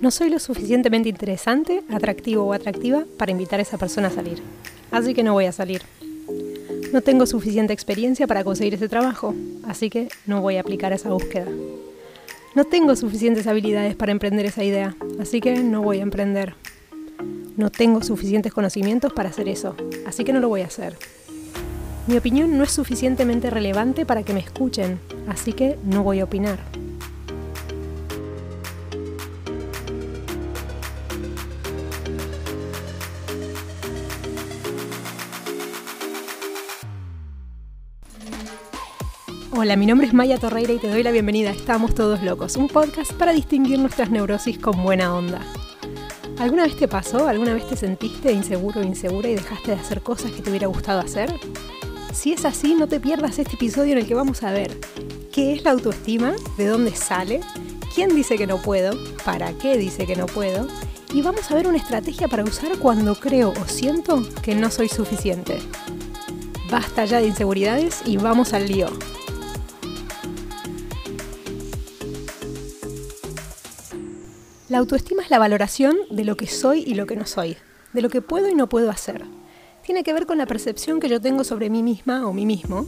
No soy lo suficientemente interesante, atractivo o atractiva para invitar a esa persona a salir. Así que no voy a salir. No tengo suficiente experiencia para conseguir ese trabajo, así que no voy a aplicar esa búsqueda. No tengo suficientes habilidades para emprender esa idea, así que no voy a emprender. No tengo suficientes conocimientos para hacer eso, así que no lo voy a hacer. Mi opinión no es suficientemente relevante para que me escuchen, así que no voy a opinar. Hola, mi nombre es Maya Torreira y te doy la bienvenida a Estamos Todos Locos, un podcast para distinguir nuestras neurosis con buena onda. ¿Alguna vez te pasó? ¿Alguna vez te sentiste inseguro o insegura y dejaste de hacer cosas que te hubiera gustado hacer? Si es así, no te pierdas este episodio en el que vamos a ver qué es la autoestima, de dónde sale, quién dice que no puedo, para qué dice que no puedo, y vamos a ver una estrategia para usar cuando creo o siento que no soy suficiente. Basta ya de inseguridades y vamos al lío. La autoestima es la valoración de lo que soy y lo que no soy, de lo que puedo y no puedo hacer. Tiene que ver con la percepción que yo tengo sobre mí misma o mí mismo.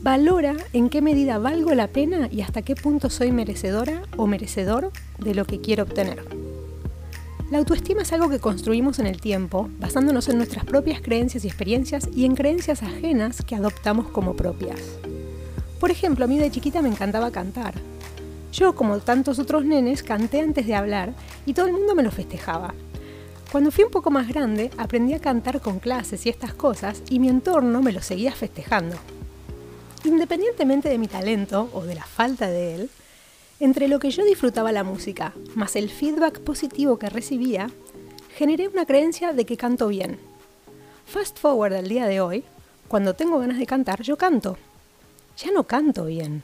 Valora en qué medida valgo la pena y hasta qué punto soy merecedora o merecedor de lo que quiero obtener. La autoestima es algo que construimos en el tiempo, basándonos en nuestras propias creencias y experiencias y en creencias ajenas que adoptamos como propias. Por ejemplo, a mí de chiquita me encantaba cantar, yo, como tantos otros nenes, canté antes de hablar y todo el mundo me lo festejaba. Cuando fui un poco más grande, aprendí a cantar con clases y estas cosas y mi entorno me lo seguía festejando. Independientemente de mi talento o de la falta de él, entre lo que yo disfrutaba la música, más el feedback positivo que recibía, generé una creencia de que canto bien. Fast forward al día de hoy, cuando tengo ganas de cantar, yo canto. Ya no canto bien,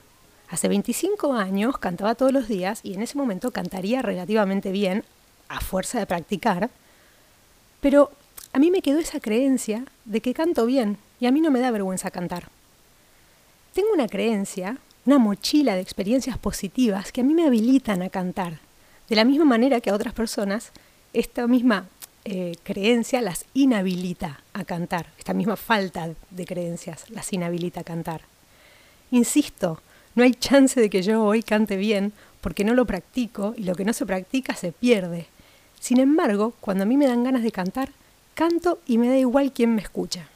Hace 25 años cantaba todos los días y en ese momento cantaría relativamente bien, a fuerza de practicar, pero a mí me quedó esa creencia de que canto bien y a mí no me da vergüenza cantar. Tengo una creencia, una mochila de experiencias positivas que a mí me habilitan a cantar, de la misma manera que a otras personas esta misma eh, creencia las inhabilita a cantar, esta misma falta de creencias las inhabilita a cantar. Insisto, no hay chance de que yo hoy cante bien porque no lo practico y lo que no se practica se pierde. Sin embargo, cuando a mí me dan ganas de cantar, canto y me da igual quién me escucha.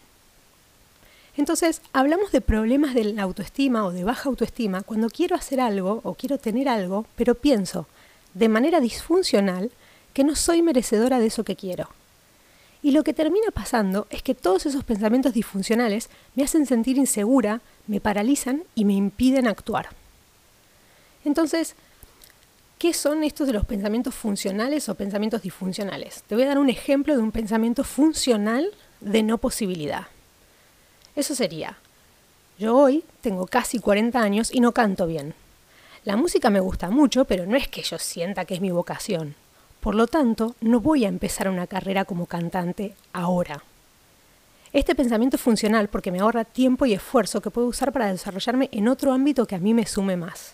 Entonces, hablamos de problemas de la autoestima o de baja autoestima cuando quiero hacer algo o quiero tener algo, pero pienso de manera disfuncional que no soy merecedora de eso que quiero. Y lo que termina pasando es que todos esos pensamientos disfuncionales me hacen sentir insegura, me paralizan y me impiden actuar. Entonces, ¿qué son estos de los pensamientos funcionales o pensamientos disfuncionales? Te voy a dar un ejemplo de un pensamiento funcional de no posibilidad. Eso sería, yo hoy tengo casi 40 años y no canto bien. La música me gusta mucho, pero no es que yo sienta que es mi vocación. Por lo tanto, no voy a empezar una carrera como cantante ahora. Este pensamiento es funcional porque me ahorra tiempo y esfuerzo que puedo usar para desarrollarme en otro ámbito que a mí me sume más.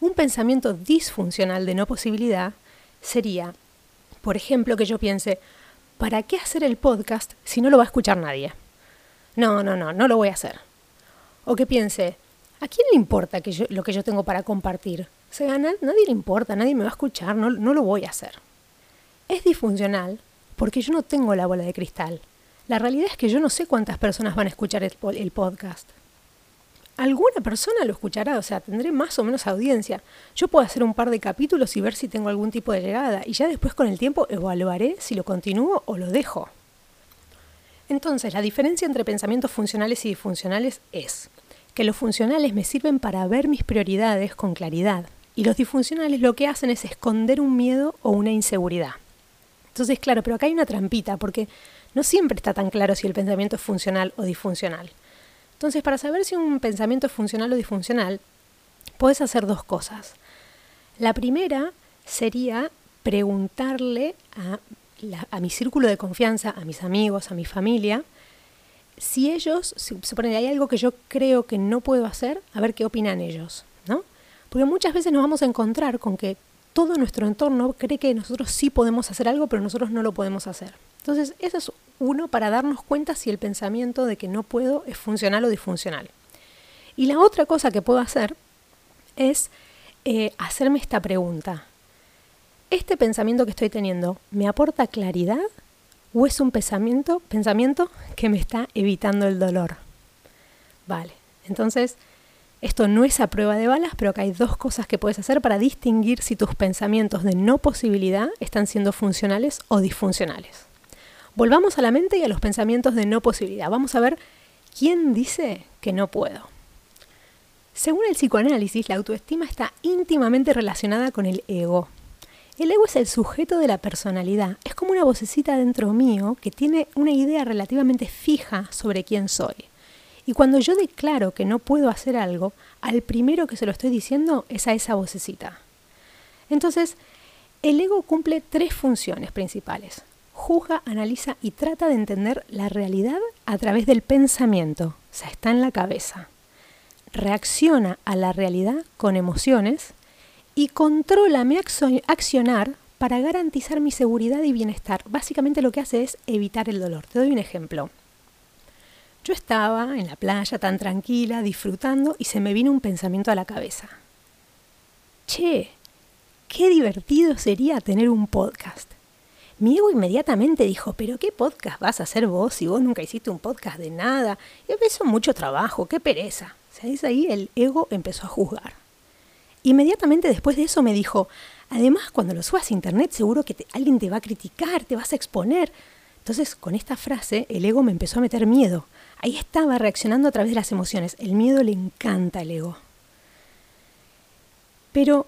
Un pensamiento disfuncional de no posibilidad sería, por ejemplo, que yo piense, ¿para qué hacer el podcast si no lo va a escuchar nadie? No, no, no, no lo voy a hacer. O que piense, ¿a quién le importa lo que yo tengo para compartir? O sea, nadie le importa, nadie me va a escuchar, no, no lo voy a hacer. Es disfuncional porque yo no tengo la bola de cristal. La realidad es que yo no sé cuántas personas van a escuchar el, podcast. Alguna persona lo escuchará, o sea, tendré más o menos audiencia. Yo puedo hacer un par de capítulos y ver si tengo algún tipo de llegada, y ya después con el tiempo evaluaré si lo continúo o lo dejo. Entonces, la diferencia entre pensamientos funcionales y disfuncionales es que los funcionales me sirven para ver mis prioridades con claridad, y los disfuncionales lo que hacen es esconder un miedo o una inseguridad. Entonces, claro, pero acá hay una trampita, porque no siempre está tan claro si el pensamiento es funcional o disfuncional. Entonces, para saber si un pensamiento es funcional o disfuncional, puedes hacer dos cosas. La primera sería preguntarle a, mi círculo de confianza, a mis amigos, a mi familia, si ellos, si supone hay algo que yo creo que no puedo hacer, a ver qué opinan ellos. Porque muchas veces nos vamos a encontrar con que todo nuestro entorno cree que nosotros sí podemos hacer algo, pero nosotros no lo podemos hacer. Entonces, eso es uno para darnos cuenta si el pensamiento de que no puedo es funcional o disfuncional. Y la otra cosa que puedo hacer es eh, hacerme esta pregunta. ¿Este pensamiento que estoy teniendo me aporta claridad o es un pensamiento, pensamiento que me está evitando el dolor? Vale, entonces esto no es a prueba de balas, pero acá hay dos cosas que puedes hacer para distinguir si tus pensamientos de no posibilidad están siendo funcionales o disfuncionales. Volvamos a la mente y a los pensamientos de no posibilidad. Vamos a ver quién dice que no puedo. Según el psicoanálisis, la autoestima está íntimamente relacionada con el ego. El ego es el sujeto de la personalidad. Es como una vocecita dentro mío que tiene una idea relativamente fija sobre quién soy. Y cuando yo declaro que no puedo hacer algo, al primero que se lo estoy diciendo es a esa vocecita. Entonces, el ego cumple tres funciones principales. Juzga, analiza y trata de entender la realidad a través del pensamiento. O sea, está en la cabeza. Reacciona a la realidad con emociones y controla mi accionar para garantizar mi seguridad y bienestar. Básicamente lo que hace es evitar el dolor. Te doy un ejemplo. Yo estaba en la playa tan tranquila, disfrutando, y se me vino un pensamiento a la cabeza. Che, qué divertido sería tener un podcast. Mi ego inmediatamente dijo, pero ¿qué podcast vas a hacer vos si vos nunca hiciste un podcast de nada? Eso es mucho trabajo, qué pereza. ¿Sabes? Ahí el ego empezó a juzgar. Inmediatamente después de eso me dijo, además cuando lo subas a internet seguro que alguien te va a criticar, te vas a exponer. Entonces con esta frase el ego me empezó a meter miedo. Ahí estaba reaccionando a través de las emociones. El miedo le encanta al ego. Pero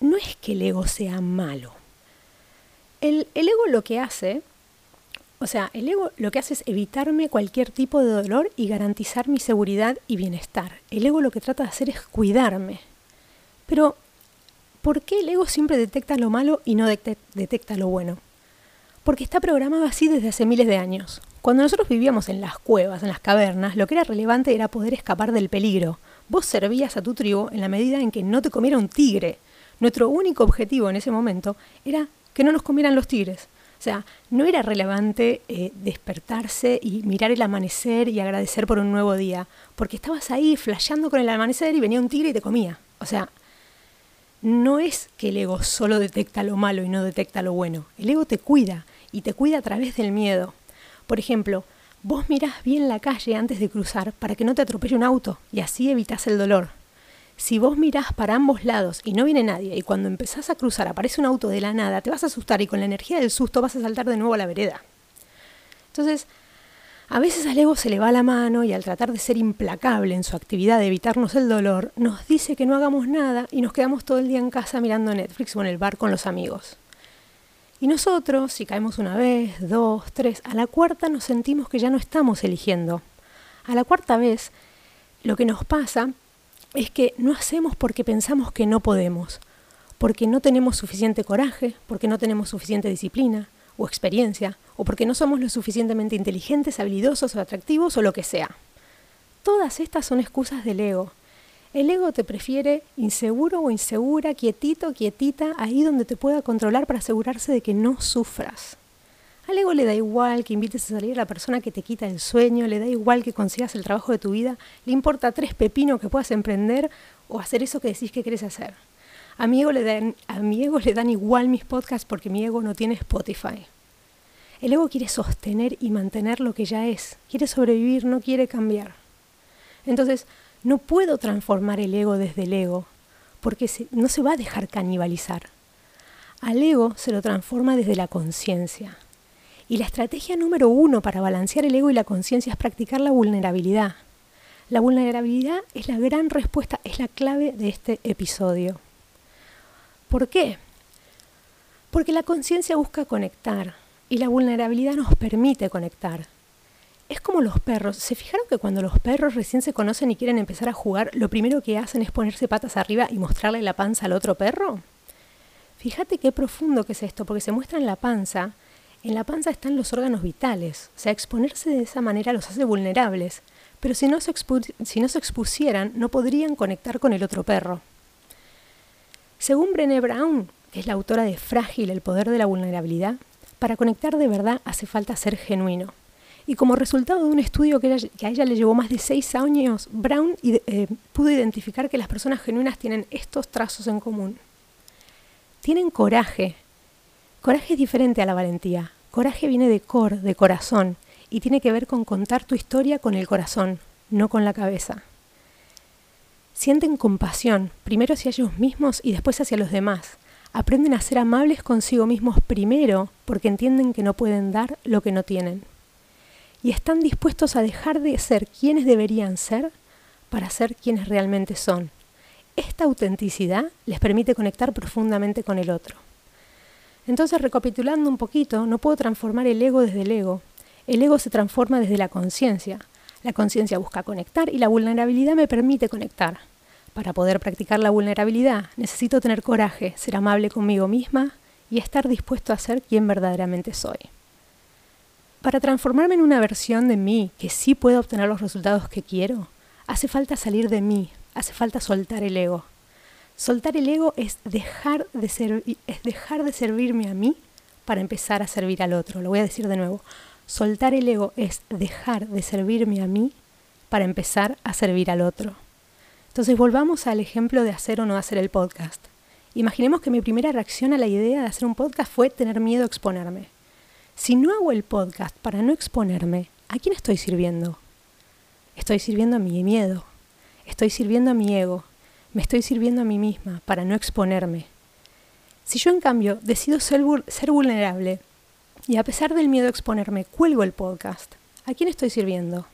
no es que el ego sea malo. El, el, ego lo que hace, o sea, el ego lo que hace es evitarme cualquier tipo de dolor y garantizar mi seguridad y bienestar. El ego lo que trata de hacer es cuidarme. Pero, ¿por qué el ego siempre detecta lo malo y no detecta lo bueno? Porque está programado así desde hace miles de años. Cuando nosotros vivíamos en las cuevas, en las cavernas, lo que era relevante era poder escapar del peligro. Vos servías a tu tribu en la medida en que no te comiera un tigre. Nuestro único objetivo en ese momento era que no nos comieran los tigres. O sea, no era relevante eh, despertarse y mirar el amanecer y agradecer por un nuevo día, porque estabas ahí flasheando con el amanecer y venía un tigre y te comía. O sea, no es que el ego solo detecta lo malo y no detecta lo bueno. El ego te cuida y te cuida a través del miedo. Por ejemplo, vos mirás bien la calle antes de cruzar para que no te atropelle un auto y así evitas el dolor. Si vos mirás para ambos lados y no viene nadie y cuando empezás a cruzar aparece un auto de la nada, te vas a asustar y con la energía del susto vas a saltar de nuevo a la vereda. Entonces, a veces al ego se le va la mano y al tratar de ser implacable en su actividad de evitarnos el dolor, nos dice que no hagamos nada y nos quedamos todo el día en casa mirando Netflix o en el bar con los amigos. Y nosotros, si caemos una vez, dos, tres, a la cuarta nos sentimos que ya no estamos eligiendo. A la cuarta vez, lo que nos pasa es que no hacemos porque pensamos que no podemos, porque no tenemos suficiente coraje, porque no tenemos suficiente disciplina o experiencia, o porque no somos lo suficientemente inteligentes, habilidosos o atractivos o lo que sea. Todas estas son excusas del ego el ego te prefiere inseguro o insegura, quietito, quietita, ahí donde te pueda controlar para asegurarse de que no sufras. Al ego le da igual que invites a salir a la persona que te quita el sueño, le da igual que consigas el trabajo de tu vida, le importa tres pepinos que puedas emprender o hacer eso que decís que quieres hacer. A mi, ego le dan, a mi ego le dan igual mis podcasts porque mi ego no tiene Spotify. El ego quiere sostener y mantener lo que ya es, quiere sobrevivir, no quiere cambiar. Entonces, no puedo transformar el ego desde el ego, porque no se va a dejar canibalizar. Al ego se lo transforma desde la conciencia. Y la estrategia número uno para balancear el ego y la conciencia es practicar la vulnerabilidad. La vulnerabilidad es la gran respuesta, es la clave de este episodio. ¿Por qué? Porque la conciencia busca conectar y la vulnerabilidad nos permite conectar. Es como los perros. ¿Se fijaron que cuando los perros recién se conocen y quieren empezar a jugar, lo primero que hacen es ponerse patas arriba y mostrarle la panza al otro perro? Fíjate qué profundo que es esto, porque se muestra en la panza. En la panza están los órganos vitales. O sea, exponerse de esa manera los hace vulnerables. Pero si no se, si no se expusieran, no podrían conectar con el otro perro. Según Brené Brown, que es la autora de Frágil, el poder de la vulnerabilidad, para conectar de verdad hace falta ser genuino. Y como resultado de un estudio que, a ella le llevó más de seis años, Brown eh, pudo identificar que las personas genuinas tienen estos trazos en común. Tienen coraje. Coraje es diferente a la valentía. Coraje viene de cor, de corazón, y tiene que ver con contar tu historia con el corazón, no con la cabeza. Sienten compasión, primero hacia ellos mismos y después hacia los demás. Aprenden a ser amables consigo mismos primero porque entienden que no pueden dar lo que no tienen y están dispuestos a dejar de ser quienes deberían ser para ser quienes realmente son. Esta autenticidad les permite conectar profundamente con el otro. Entonces, recapitulando un poquito, no puedo transformar el ego desde el ego. El ego se transforma desde la conciencia. La conciencia busca conectar y la vulnerabilidad me permite conectar. Para poder practicar la vulnerabilidad necesito tener coraje, ser amable conmigo misma y estar dispuesto a ser quien verdaderamente soy. Para transformarme en una versión de mí que sí pueda obtener los resultados que quiero, hace falta salir de mí, hace falta soltar el ego. Soltar el ego es dejar de, es dejar de servirme a mí para empezar a servir al otro. Lo voy a decir de nuevo. Soltar el ego es dejar de servirme a mí para empezar a servir al otro. Entonces volvamos al ejemplo de hacer o no hacer el podcast. Imaginemos que mi primera reacción a la idea de hacer un podcast fue tener miedo a exponerme. Si no hago el podcast para no exponerme, ¿a quién estoy sirviendo? Estoy sirviendo a mi miedo, estoy sirviendo a mi ego, me estoy sirviendo a mí misma para no exponerme. Si yo en cambio decido ser, vulnerable y a pesar del miedo a exponerme cuelgo el podcast, ¿a quién estoy sirviendo?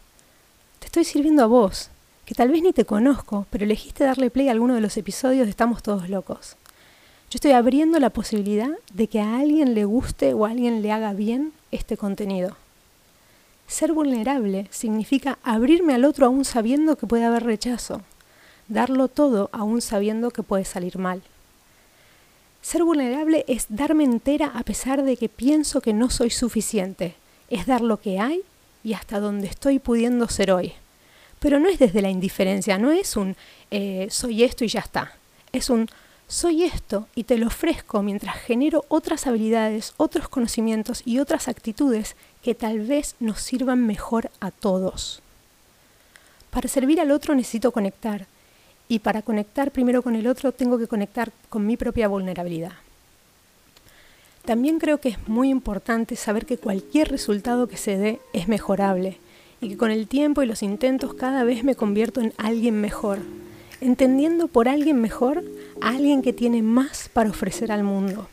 Te estoy sirviendo a vos, que tal vez ni te conozco, pero elegiste darle play a alguno de los episodios de Estamos Todos Locos. Yo estoy abriendo la posibilidad de que a alguien le guste o a alguien le haga bien este contenido. Ser vulnerable significa abrirme al otro aún sabiendo que puede haber rechazo, darlo todo aún sabiendo que puede salir mal. Ser vulnerable es darme entera a pesar de que pienso que no soy suficiente, es dar lo que hay y hasta donde estoy pudiendo ser hoy. Pero no es desde la indiferencia, no es un eh, soy esto y ya está, es un soy esto y te lo ofrezco mientras genero otras habilidades, otros conocimientos y otras actitudes que tal vez nos sirvan mejor a todos. Para servir al otro necesito conectar y para conectar primero con el otro tengo que conectar con mi propia vulnerabilidad. También creo que es muy importante saber que cualquier resultado que se dé es mejorable y que con el tiempo y los intentos cada vez me convierto en alguien mejor, entendiendo por alguien mejor a alguien que tiene más para ofrecer al mundo.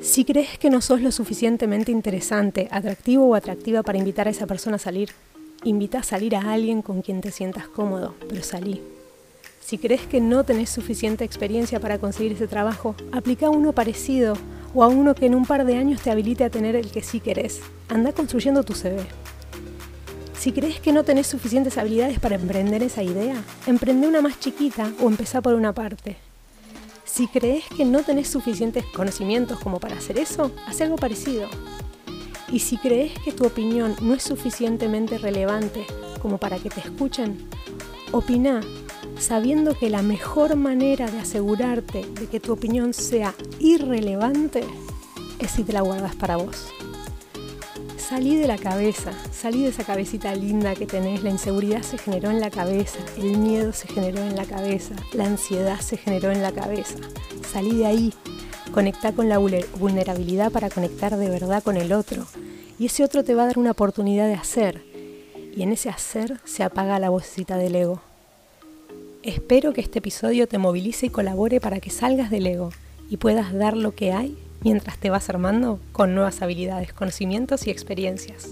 Si crees que no sos lo suficientemente interesante, atractivo o atractiva para invitar a esa persona a salir, invita a salir a alguien con quien te sientas cómodo, pero salí. Si crees que no tenés suficiente experiencia para conseguir ese trabajo, aplica uno parecido o a uno que en un par de años te habilite a tener el que sí querés. Anda construyendo tu CV. Si crees que no tenés suficientes habilidades para emprender esa idea, emprende una más chiquita o empezá por una parte. Si crees que no tenés suficientes conocimientos como para hacer eso, haz algo parecido. Y si crees que tu opinión no es suficientemente relevante como para que te escuchen, opina sabiendo que la mejor manera de asegurarte de que tu opinión sea irrelevante es si te la guardas para vos. Salí de la cabeza, salí de esa cabecita linda que tenés, la inseguridad se generó en la cabeza, el miedo se generó en la cabeza, la ansiedad se generó en la cabeza. Salí de ahí, conectá con la vulnerabilidad para conectar de verdad con el otro. Y ese otro te va a dar una oportunidad de hacer. Y en ese hacer se apaga la vocecita del ego. Espero que este episodio te movilice y colabore para que salgas del ego y puedas dar lo que hay mientras te vas armando con nuevas habilidades, conocimientos y experiencias.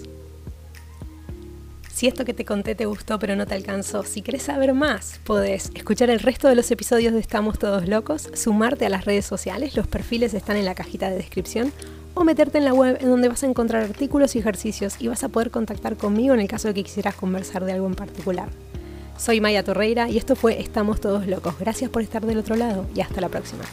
Si esto que te conté te gustó pero no te alcanzó, si querés saber más, podés escuchar el resto de los episodios de Estamos Todos Locos, sumarte a las redes sociales, los perfiles están en la cajita de descripción, o meterte en la web en donde vas a encontrar artículos y ejercicios y vas a poder contactar conmigo en el caso de que quisieras conversar de algo en particular. Soy Maya Torreira y esto fue Estamos Todos Locos. Gracias por estar del otro lado y hasta la próxima.